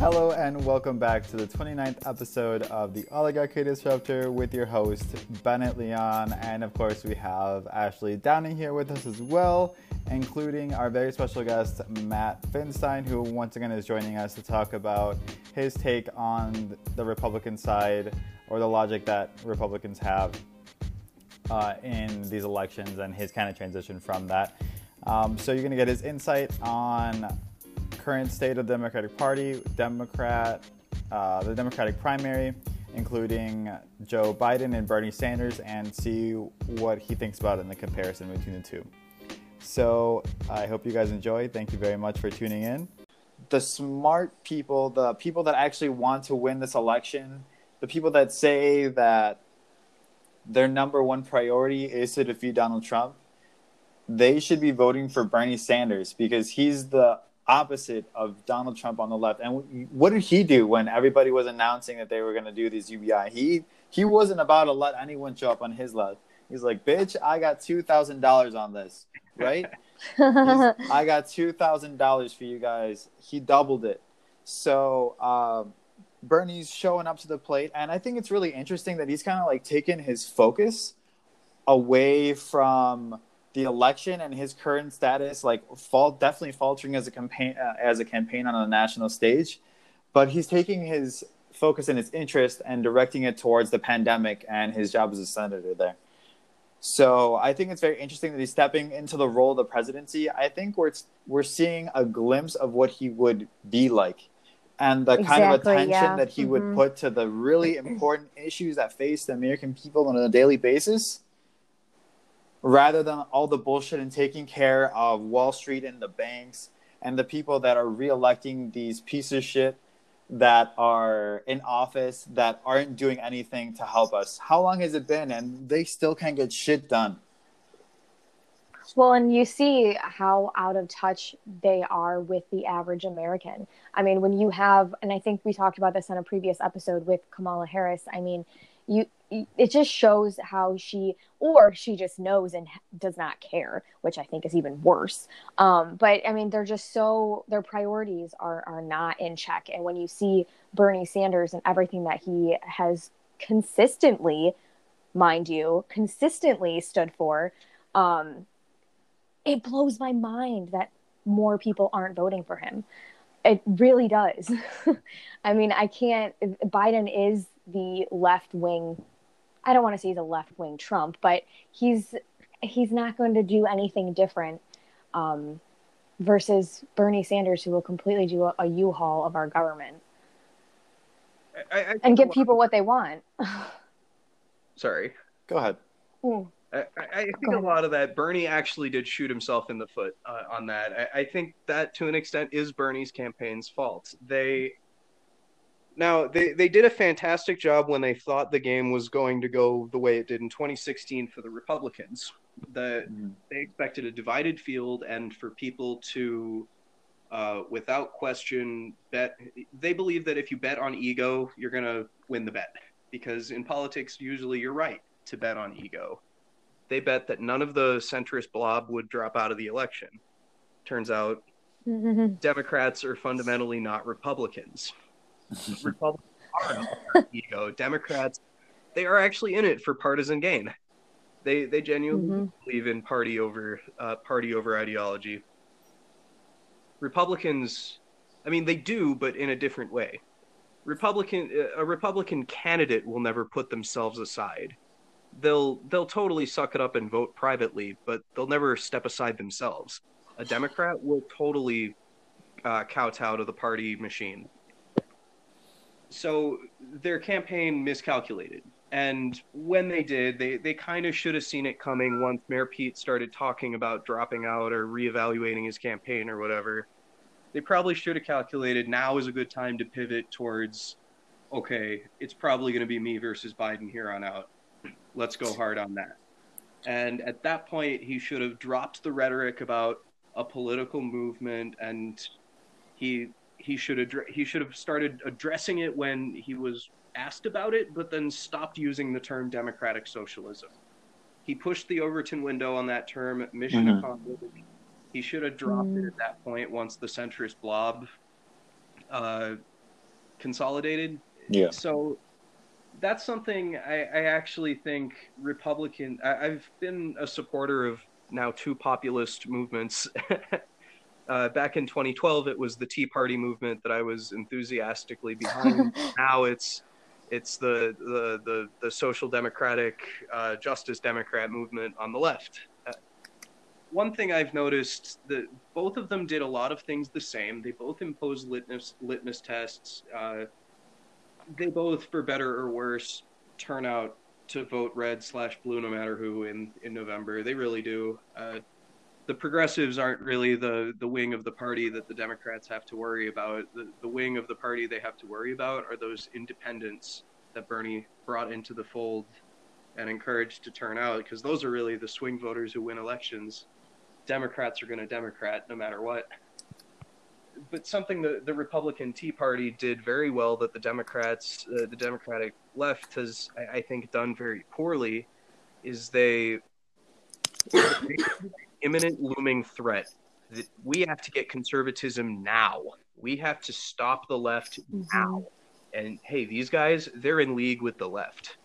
Hello and welcome back to the 29th episode of the Oligarchy Disruptor with your host, Bennett Leon. And of course, we have Ashley Downing here with us as well, including our very special guest, Matt Finstein, who once again is joining us to talk about his take on the Republican side or the logic that Republicans have uh, in these elections and his kind of transition from that. Um, so you're going to get his insight on current state of the Democratic Party, Democrat, uh, the Democratic primary, including Joe Biden and Bernie Sanders, and see what he thinks about in the comparison between the two. So I hope you guys enjoy. Thank you very much for tuning in. The smart people, the people that actually want to win this election, the people that say that their number one priority is to defeat Donald Trump, they should be voting for Bernie Sanders because he's the opposite of Donald Trump on the left. And what did he do when everybody was announcing that they were going to do these UBI? He he wasn't about to let anyone show up on his left. He's like, "Bitch, I got two thousand dollars on this, right? I got two thousand dollars for you guys." He doubled it. So um, Bernie's showing up to the plate, and I think it's really interesting that he's kind of like taken his focus away from the election and his current status, like fall definitely faltering as a campaign uh, as a campaign on a national stage, but he's taking his focus and his interest and directing it towards the pandemic and his job as a senator there. So I think it's very interesting that he's stepping into the role of the presidency. I think we're we're seeing a glimpse of what he would be like, and the exactly, kind of attention yeah. that he mm-hmm. would put to the really important issues that face the American people on a daily basis rather than all the bullshit and taking care of Wall Street and the banks and the people that are reelecting these pieces of shit that are in office that aren't doing anything to help us. How long has it been and they still can't get shit done? Well, and you see how out of touch they are with the average American. I mean, when you have, and I think we talked about this on a previous episode with Kamala Harris, I mean, you it just shows how she or she just knows and does not care which i think is even worse. Um, but i mean they're just so their priorities are are not in check. And when you see bernie sanders and everything that he has consistently mind you consistently stood for um, it blows my mind that more people aren't voting for him. It really does. I mean i can't biden is the left wing I don't want to say he's a left wing Trump, but he's he's not going to do anything different um, versus Bernie Sanders, who will completely do a a U-Haul of our government I, I and give people what they want. Sorry. Go ahead. Mm. I, I, think a lot of that Bernie actually did shoot himself in the foot uh, on that. I, I, think that to an extent is Bernie's campaign's fault. They now they, they did a fantastic job when they thought the game was going to go the way it did in 2016 for the Republicans. The, mm-hmm. They expected a divided field and for people to, uh, without question, bet. They believe that if you bet on ego, you're going to win the bet because in politics, usually you're right to bet on ego. They bet that none of the centrist blob would drop out of the election. Turns out, mm-hmm. Democrats are fundamentally not Republicans. Republicans are ego. Democrats, they are actually in it for partisan gain. They they genuinely mm-hmm. believe in party over uh, party over ideology. Republicans, I mean, they do, but in a different way. Republican a Republican candidate will never put themselves aside. They'll they'll totally suck it up and vote privately, but they'll never step aside themselves. A Democrat will totally uh, kowtow to the party machine so their campaign miscalculated. And when they did, they, they kind of should have seen it coming once Mayor Pete started talking about dropping out or reevaluating his campaign or whatever. They probably should have calculated now is a good time to pivot towards, okay, it's probably going to be me versus Biden here on out. Let's go hard on that. And at that point, he should have dropped the rhetoric about a political movement and he he should he should have started addressing it when he was asked about it, but then stopped using the term democratic socialism. He pushed the Overton window on that term, mission mm-hmm. accomplished. He should have dropped mm. it at that point once the centrist blob uh, consolidated. Yeah. So that's something I, I actually think Republican. I, I've been a supporter of now two populist movements. uh, back in 2012, it was the Tea Party movement that I was enthusiastically behind. now it's it's the the the, the social democratic uh, justice democrat movement on the left. Uh, one thing I've noticed that both of them did a lot of things the same. They both imposed litmus litmus tests. Uh, they both, for better or worse, turn out to vote red slash blue no matter who in in November. They really do. The progressives aren't really the the wing of the party that the Democrats have to worry about. The the wing of the party they have to worry about are those independents that Bernie brought into the fold and encouraged to turn out because those are really the swing voters who win elections. Democrats are going to Democrat no matter what. But something that the Republican Tea Party did very well that the Democrats, uh, the Democratic left has, I, I think, done very poorly, is they imminent looming threat that we have to get conservatism now. We have to stop the left mm-hmm. now. And hey, these guys, they're in league with the left.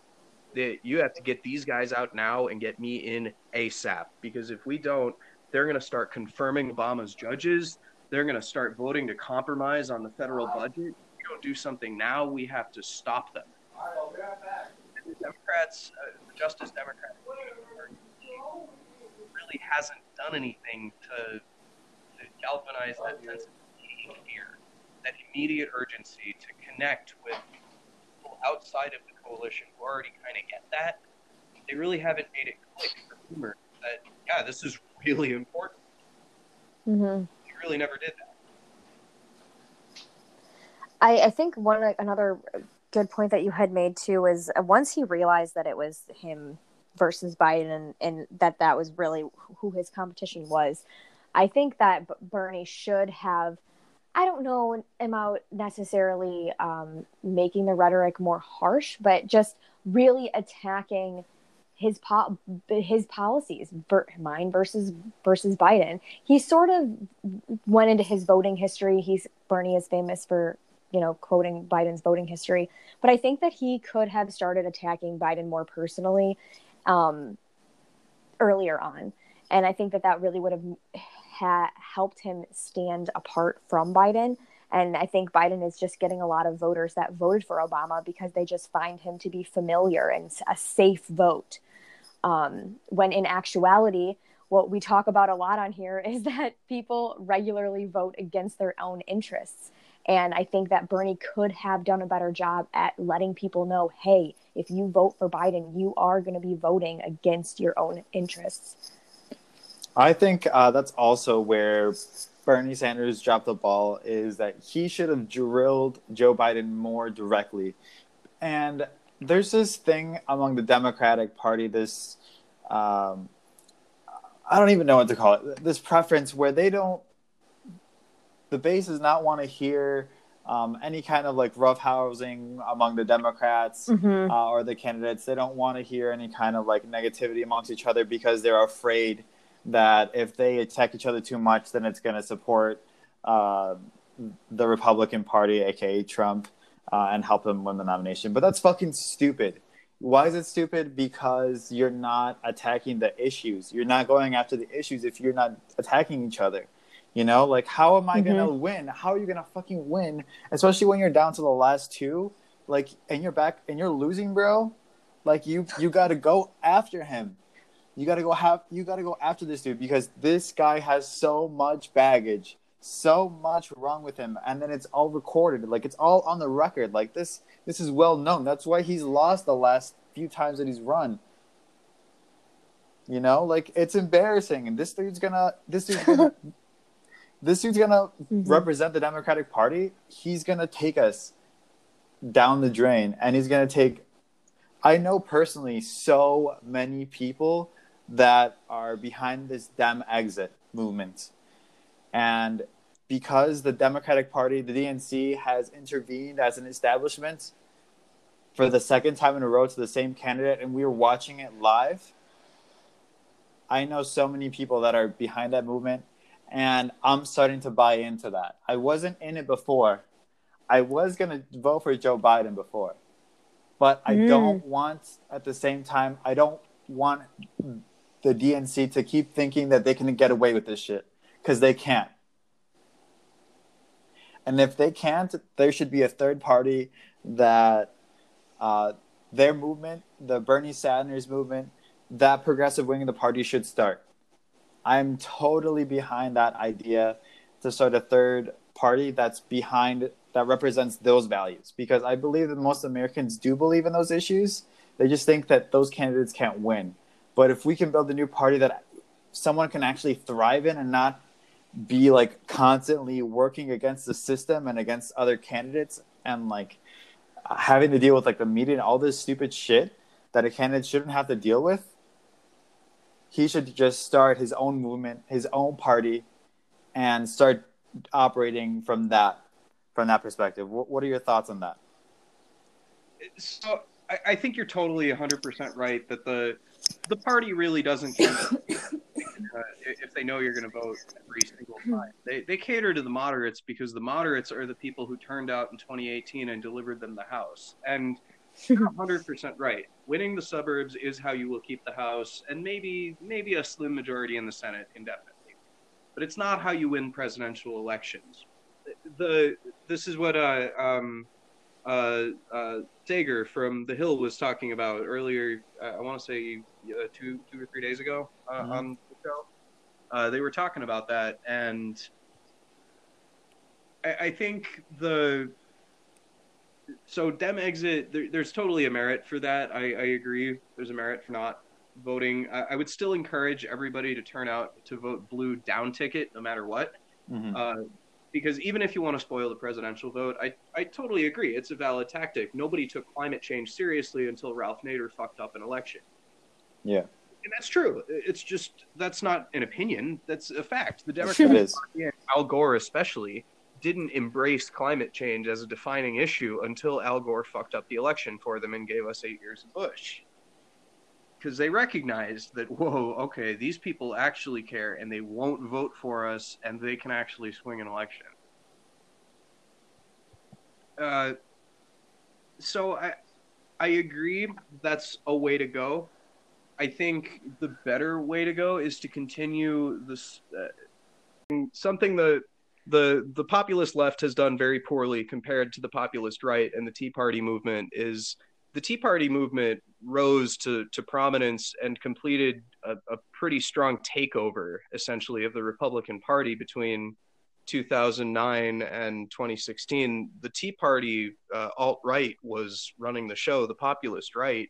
They, you have to get these guys out now and get me in ASAP. Because if we don't, they're going to start confirming Obama's judges. They're going to start voting to compromise on the federal budget. If we don't do something now, we have to stop them. The Democrats, uh, the Justice Democrats, really hasn't done anything to, to galvanize that sense of fear, that immediate urgency to connect with people outside of the coalition who already kind of get that. They really haven't made it click for Boomer that, yeah, this is really important. Mm-hmm. He really never did that. I, I think one another good point that you had made too is uh, once he realized that it was him versus Biden and, and that that was really who his competition was. I think that Bernie should have, I don't know about necessarily um, making the rhetoric more harsh, but just really attacking his po- his policies, mine versus versus Biden. He sort of went into his voting history. He's Bernie is famous for you know quoting Biden's voting history, but I think that he could have started attacking Biden more personally um, earlier on. And I think that that really would have ha- helped him stand apart from Biden. And I think Biden is just getting a lot of voters that voted for Obama because they just find him to be familiar and a safe vote. Um, when in actuality, what we talk about a lot on here is that people regularly vote against their own interests. And I think that Bernie could have done a better job at letting people know hey, if you vote for Biden, you are going to be voting against your own interests. I think uh, that's also where Bernie Sanders dropped the ball is that he should have drilled Joe Biden more directly. And there's this thing among the Democratic Party, this, um, I don't even know what to call it, this preference where they don't the base does not want to hear um, any kind of like roughhousing among the Democrats mm-hmm. uh, or the candidates. They don't want to hear any kind of like negativity amongst each other because they're afraid that if they attack each other too much, then it's going to support uh, the Republican Party, aka Trump, uh, and help them win the nomination. But that's fucking stupid. Why is it stupid? Because you're not attacking the issues. You're not going after the issues if you're not attacking each other. You know, like how am I mm-hmm. gonna win? How are you gonna fucking win? Especially when you're down to the last two, like, and you're back and you're losing, bro. Like you, you gotta go after him. You gotta go have, you gotta go after this dude because this guy has so much baggage, so much wrong with him, and then it's all recorded. Like it's all on the record. Like this, this is well known. That's why he's lost the last few times that he's run. You know, like it's embarrassing, and this dude's gonna, this dude's gonna. this dude's gonna mm-hmm. represent the Democratic Party. He's gonna take us down the drain, and he's gonna take. I know personally so many people that are behind this Dem exit movement, and because the Democratic Party, the DNC, has intervened as an establishment for the second time in a row to the same candidate, and we are watching it live. I know so many people that are behind that movement and I'm starting to buy into that. I wasn't in it before. I was gonna vote for Joe Biden before, but I Mm. don't want at the same time I don't want the DNC to keep thinking that they can get away with this shit because they can't. And if they can't, there should be a third party that uh, their movement, the Bernie Sanders movement, that progressive wing of the party should start. I'm totally behind that idea to start a third party that's behind that represents those values because I believe that most Americans do believe in those issues. They just think that those candidates can't win. But if we can build a new party that someone can actually thrive in and not be like constantly working against the system and against other candidates and like having to deal with like the media and all this stupid shit that a candidate shouldn't have to deal with he should just start his own movement his own party and start operating from that from that perspective what, what are your thoughts on that So I, I think you're totally 100% right that the the party really doesn't care uh, if they know you're going to vote every single time. They, they cater to the moderates because the moderates are the people who turned out in 2018 and delivered them the House. And 100% right. Winning the suburbs is how you will keep the House and maybe maybe a slim majority in the Senate indefinitely. But it's not how you win presidential elections. The this is what uh, um, uh, uh, Saagar from The Hill was talking about earlier. Uh, I want to say uh, two, two or three days ago uh, Mhm. on the show. Uh, they were talking about that, and I, I think the so Dem exit. There, there's totally a merit for that. I, I agree. There's a merit for not voting. I, I would still encourage everybody to turn out to vote blue down ticket, no matter what. Mhm. Uh, because even if you want to spoil the presidential vote, I, I totally agree. It's a valid tactic. Nobody took climate change seriously until Ralph Nader fucked up an election. yeah And that's true. It's just, that's not an opinion. That's a fact. The is Al Gore especially, didn't embrace climate change as a defining issue until Al Gore fucked up the election for them and gave us eight years of Bush. Because they recognized that, whoa, okay, these people actually care and they won't vote for us and they can actually swing an election. Uh, so I, I agree that's a way to go. I think the better way to go is to continue this uh, something the the the populist left has done very poorly compared to the populist right and the Tea Party movement is the Tea Party movement rose to to prominence and completed a, a pretty strong takeover essentially of the Republican Party between 2009 and 2016. The Tea Party uh, alt right was running the show, the populist right,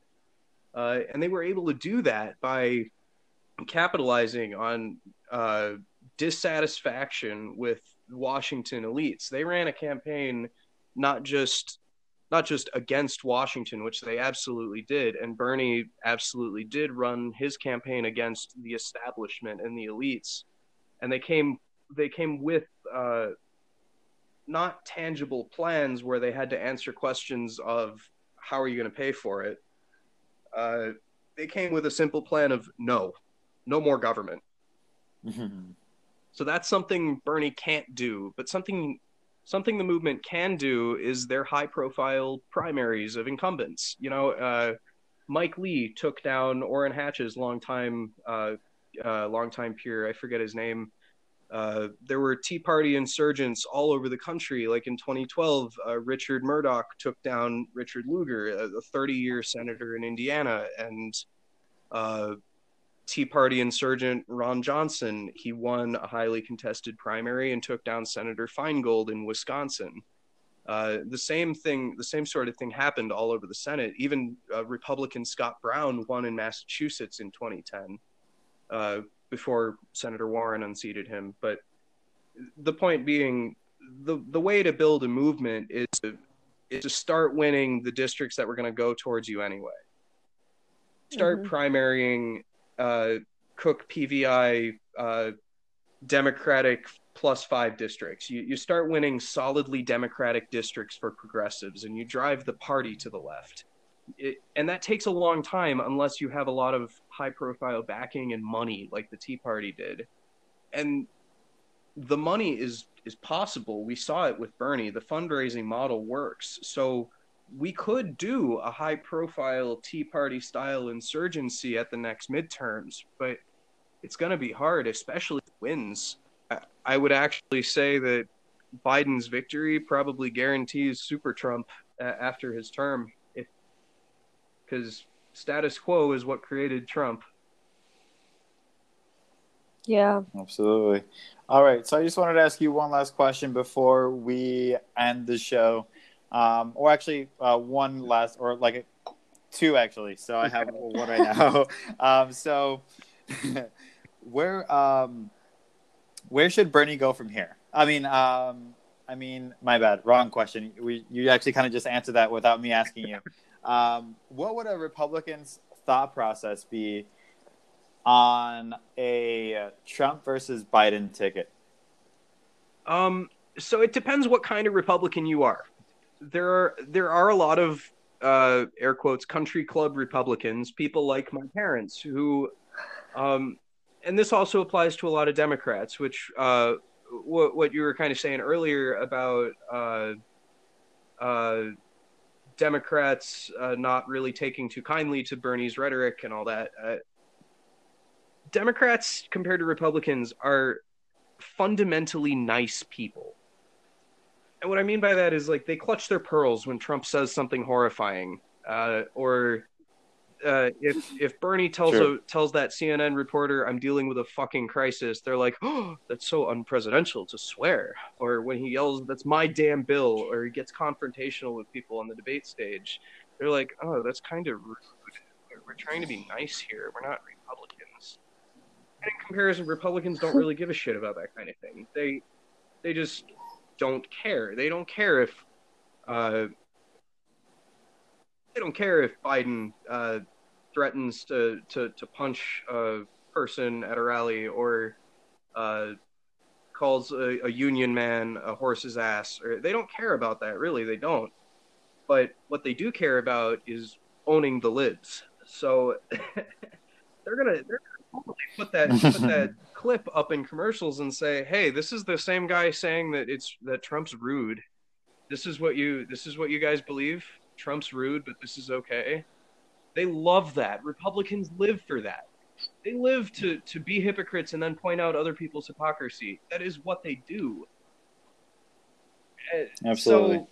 uh, and they were able to do that by capitalizing on uh, dissatisfaction with Washington elites. They ran a campaign not just not just against Washington, which they absolutely did, and Bernie absolutely did run his campaign against the establishment and the elites, and they came they came with uh, not tangible plans where they had to answer questions of how are you going to pay for it. Uh, they came with a simple plan of no, no more government. So that's something Bernie can't do, but something something the movement can do is their high profile primaries of incumbents. You know, uh, Mike Lee took down Orrin Hatch's longtime uh, uh, longtime peer. I forget his name. Uh, there were Tea Party insurgents all over the country. Like in 2012, uh, Richard Mourdock took down Richard Lugar, a 30 year senator in Indiana, and uh, Tea Party insurgent Ron Johnson. He won a highly contested primary and took down Senator Feingold in Wisconsin. Uh, the same thing, the same sort of thing happened all over the Senate. Even uh, Republican Scott Brown won in Massachusetts in 2010 uh, before Senator Warren unseated him. But the point being, the the way to build a movement is to, is to start winning the districts that were going to go towards you anyway. Start Mhm. primarying uh, Cook PVI uh, Democratic plus five districts. You, you start winning solidly Democratic districts for progressives and you drive the party to the left. It, and that takes a long time unless you have a lot of high profile backing and money like the Tea Party did. And the money is is possible. We saw it with Bernie. The fundraising model works. So we could do a high profile Tea Party style insurgency at the next midterms, but it's going to be hard, especially wins. I would actually say that Biden's victory probably guarantees Super Trump uh, after his term, because status quo is what created Trump. Yeah, absolutely. All right, so I just wanted to ask you one last question before we end the show, um, or actually uh, one last, or like two actually. So I have one right now. Um, so where um, where should Bernie go from here? I mean, um, I mean, my bad, wrong question. We you actually kind of just answered that without me asking you. Um, what would a Republican's thought process be on a Trump versus Biden ticket? Um, so it depends what kind of Republican you are. There are there are a lot of uh, air quotes country club Republicans, people like my parents who, um, and this also applies to a lot of Democrats, which uh, what what you were kind of saying earlier about uh, uh, Democrats uh, not really taking too kindly to Bernie's rhetoric and all that. Uh, Democrats compared to Republicans are fundamentally nice people. And what I mean by that is like they clutch their pearls when Trump says something horrifying, uh, or uh, if if Bernie tells sure. a, tells that CNN reporter I'm dealing with a fucking crisis, they're like, "Oh, that's so unpresidential to swear." Or when he yells, "That's my damn bill," or he gets confrontational with people on the debate stage, they're like, "Oh, that's kind of rude. We're trying to be nice here. We're not Republicans." And in comparison, Republicans don't really give a shit about that kind of thing. They they just don't care. They don't care if uh, they don't care if Biden uh, threatens to, to, to punch a person at a rally or uh, calls a, a, union man a horse's ass. Or they don't care about that, really. They don't. But what they do care about is owning the libs. So they're gonna they're totally put that put that clip up in commercials and say, "Hey, this is the same guy saying that it's that Trump's rude. This is what you this is what you guys believe. Trump's rude, but this is okay." They love that. Republicans live for that. They live to to be hypocrites and then point out other people's hypocrisy. That is what they do. Eh, Absolutely. So,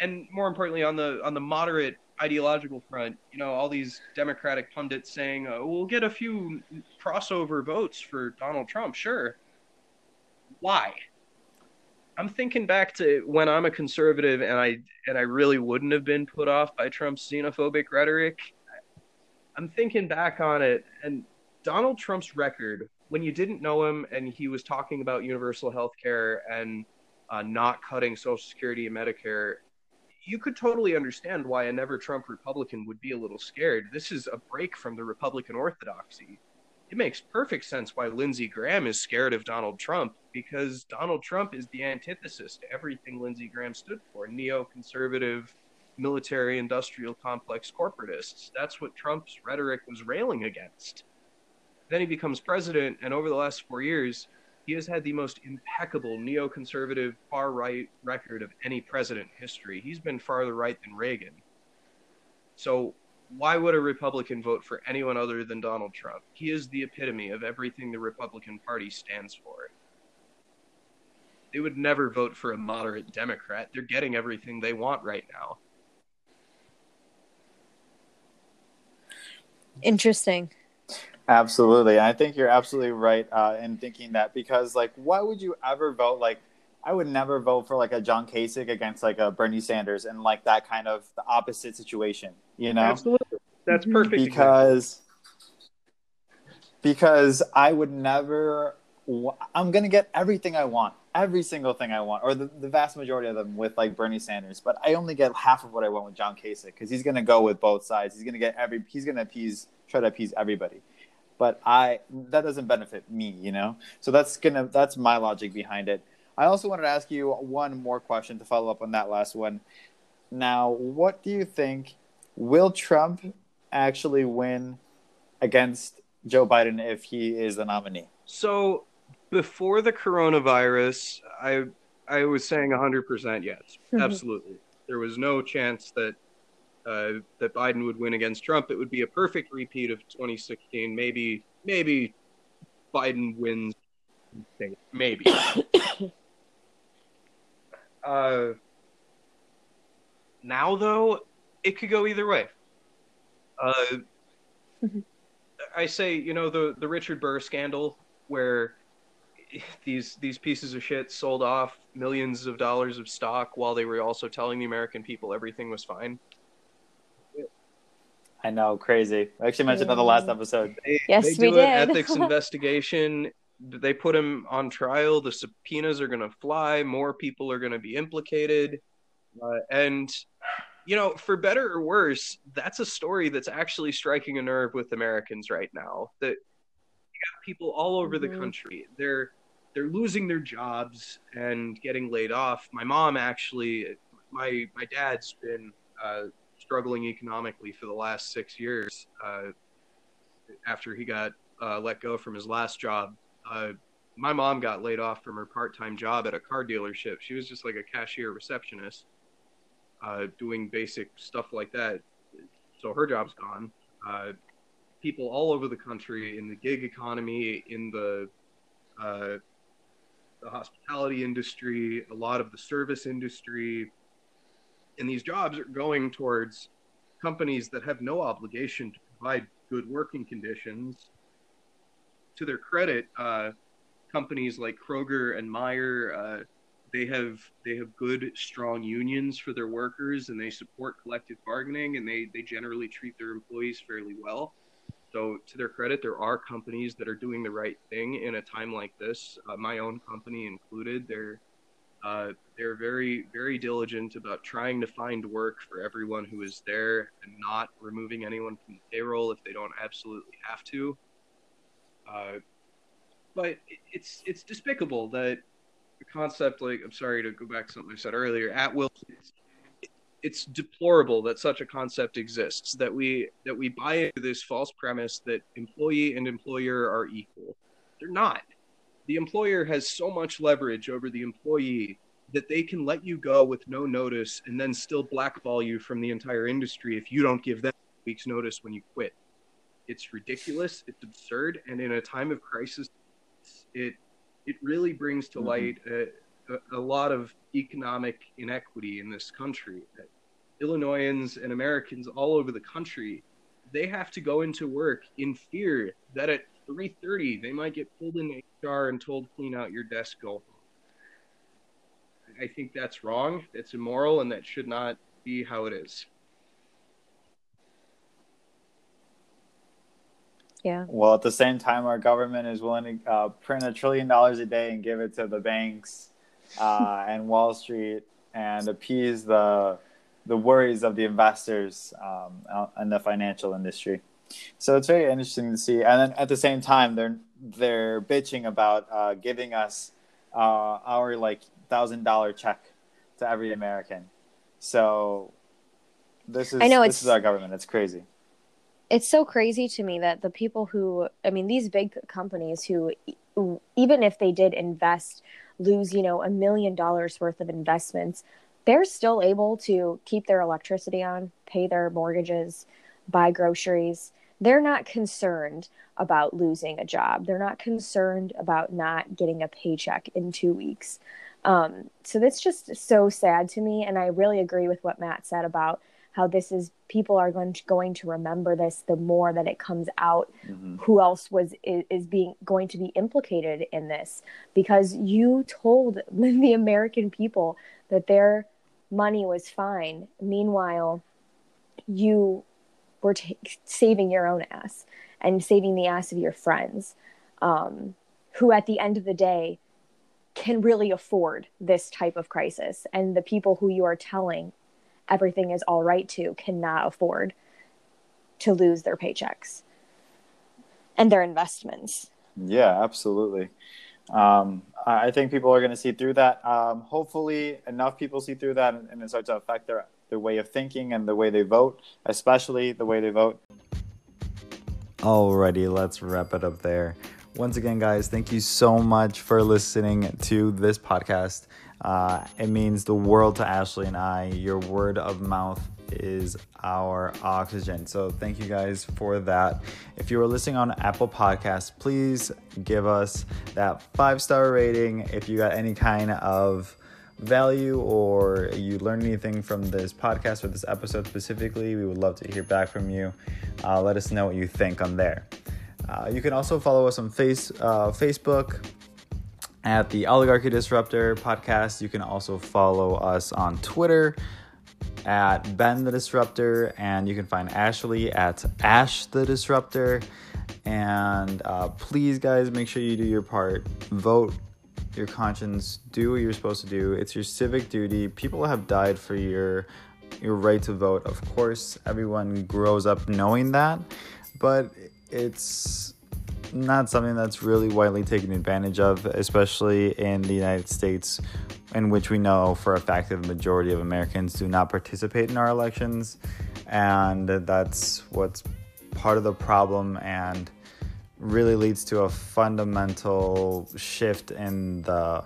and more importantly, on the on the moderate ideological front, you know, all these Democratic pundits saying, oh, "We'll get a few crossover votes for Donald Trump." Sure. Why? I'm thinking back to when I'm a conservative and I and I really wouldn't have been put off by Trump's xenophobic rhetoric. I'm thinking back on it, and Donald Trump's record when you didn't know him and he was talking about universal health care and uh, not cutting Social Security and Medicare, you could totally understand why a never Trump Republican would be a little scared. This is a break from the Republican orthodoxy. It makes perfect sense why Lindsey Graham is scared of Donald Trump because Donald Trump is the antithesis to everything Lindsey Graham stood for neoconservative, military industrial complex corporatists. That's what Trump's rhetoric was railing against. Then he becomes president, and over the last four years, he has had the most impeccable neoconservative far right record of any president in history. He's been farther right than Reagan. So, why would a Republican vote for anyone other than Donald Trump? He is the epitome of everything the Republican Party stands for. They would never vote for a moderate Democrat. They're getting everything they want right now. Interesting. Absolutely. I think you're absolutely right uh, in thinking that because, like, why would you ever vote? Like, I would never vote for like a John Kasich against like a Bernie Sanders and like that kind of the opposite situation, you know? Absolutely. That's perfect. Because, because I would never, I'm going to get everything I want, every single thing I want, or the, the vast majority of them with like Bernie Sanders, but I only get half of what I want with John Kasich because he's going to go with both sides. He's going to get every, he's going to appease, try to appease everybody but I that doesn't benefit me, you know. So that's gonna that's my logic behind it. I also wanted to ask you one more question to follow up on that last one. Now, what do you think? Will Trump actually win against Joe Biden if he is the nominee? So, before the coronavirus, I I was saying 100% yes. Mm-hmm. Absolutely. There was no chance that uh, that Biden would win against Trump. It would be a perfect repeat of 2016. Maybe maybe Biden wins. Maybe. uh, now though, it could go either way. Uh, mm-hmm. I say, you know, the the Richard Burr scandal, where these these pieces of shit sold off millions of dollars of stock while they were also telling the American people everything was fine. I know, crazy. I actually mentioned yeah. on the last episode. They, yes, they do we did. an ethics investigation. They put him on trial. The subpoenas are going to fly. More people are going to be implicated, uh, and you know, for better or worse, that's a story that's actually striking a nerve with Americans right now. That you got people all over mm-hmm. the country. They're they're losing their jobs and getting laid off. My mom actually, my my dad's been uh, struggling economically for the last six years uh, after he got uh, let go from his last job. Uh, my mom got laid off from her part-time job at a car dealership. She was just like a cashier receptionist uh, doing basic stuff like that. So her job's gone. Uh, people all over the country in the gig economy, in the uh, the hospitality industry, a lot of the service industry, and these jobs are going towards companies that have no obligation to provide good working conditions. To their credit, uh, companies like Kroger and Meijer uh, they have they have good strong unions for their workers and they support collective bargaining and they they generally treat their employees fairly well so to their credit there are companies that are doing the right thing in a time like this uh, my own company included they're uh, they're very very diligent about trying to find work for everyone who is there and not removing anyone from the payroll if they don't absolutely have to uh, but it's it's despicable that the concept, like, I'm sorry to go back to something I said earlier, at will. It's, deplorable that such a concept exists. That we that we buy into this false premise that employee and employer are equal. They're not. The employer has so much leverage over the employee that they can let you go with no notice and then still blackball you from the entire industry if you don't give them a week's notice when you quit. It's ridiculous. It's absurd. And in a time of crisis, it it really brings to mm-hmm. light a, a, a, lot of economic inequity in this country. Illinoisans and Americans all over the country, they have to go into work in fear that at 3:30 they might get pulled in HR and told clean out your desk, go home. I think that's wrong. It's immoral, and that should not be how it is. Yeah. Well, at the same time, our government is willing to uh, print a trillion dollars a day and give it to the banks uh, and Wall Street and appease the the worries of the investors um, in the financial industry. So it's very interesting to see. And then at the same time, they're they're bitching about uh, giving us uh, our like thousand dollar check to every American. So this is I know this is our government. It's crazy it's so crazy to me that the people who i mean these big companies who even if they did invest lose you know a million dollars worth of investments they're still able to keep their electricity on pay their mortgages buy groceries they're not concerned about losing a job. They're not concerned about not getting a paycheck in two weeks. Um, so that's just so sad to me and i really agree with what matt said about how this is people are going to, going to remember this the more that it comes out mm-hmm. who else was is, is, being going to be implicated in this. Because you told the american people that their money was fine. Meanwhile you were t- saving your own ass and saving the ass of your friends um, who at the end of the day can really afford this type of crisis and the people who you are telling everything is all right to cannot afford to lose their paychecks and their investments. Yeah, absolutely. Um, I think people are going to see through that. Um, hopefully, enough people see through that and, and it starts to affect their, their way of thinking and the way they vote, especially the way they vote. Alrighty, let's wrap it up there. Once again, guys, thank you so much for listening to this podcast. Uh, it means the world to Ashley and I. Your word of mouth is our oxygen. So thank you guys for that. If you are listening on Apple Podcasts, please give us that five star rating. If you got any kind of value or you learned anything from this podcast or this episode specifically, we would love to hear back from you. Uh, let us know what you think on there. Uh, you can also follow us on face uh, Facebook at the Oligarchy Disruptor podcast. You can also follow us on Twitter at Ben the Disruptor, and you can find Ashley at Ash the Disruptor. And uh, please, guys, make sure you do your part. Vote your conscience. Do what you're supposed to do. It's your civic duty. People have died for your your right to vote. Of course, everyone grows up knowing that, but it's not something that's really widely taken advantage of, especially in the United States, in which we know for a fact that the majority of Americans do not participate in our elections. And that's what's part of the problem and really leads to a fundamental shift in the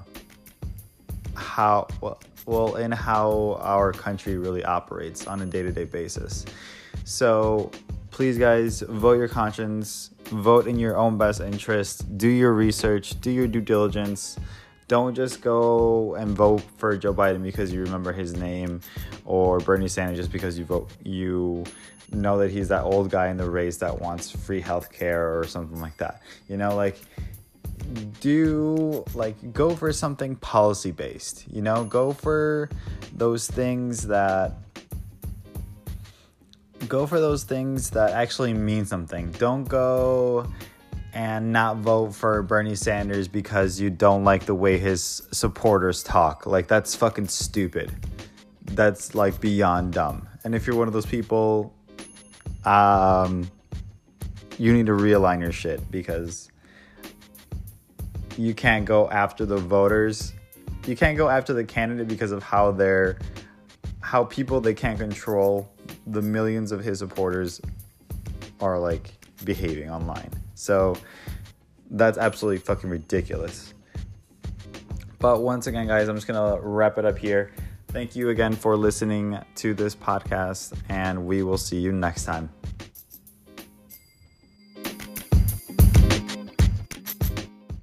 how well, in how our country really operates on a day-to-day basis. So please guys vote your conscience vote in your own best interest, do your research, do your due diligence. Don't just go and vote for Joe Biden because you remember his name or Bernie Sanders just because you vote you know that he's that old guy in the race that wants free health care or something like that. You know, like do like go for something policy based, you know, go for those things that go for those things that actually mean something. Don't go and not vote for Bernie Sanders because you don't like the way his supporters talk. Like, that's fucking stupid. That's like beyond dumb. And if you're one of those people, um, you need to realign your shit because you can't go after the voters. You can't go after the candidate because of how they're, how people they can't control the millions of his supporters are like behaving online. So that's absolutely fucking ridiculous. But once again, guys, I'm just gonna wrap it up here. Thank you again for listening to this podcast, and we will see you next time.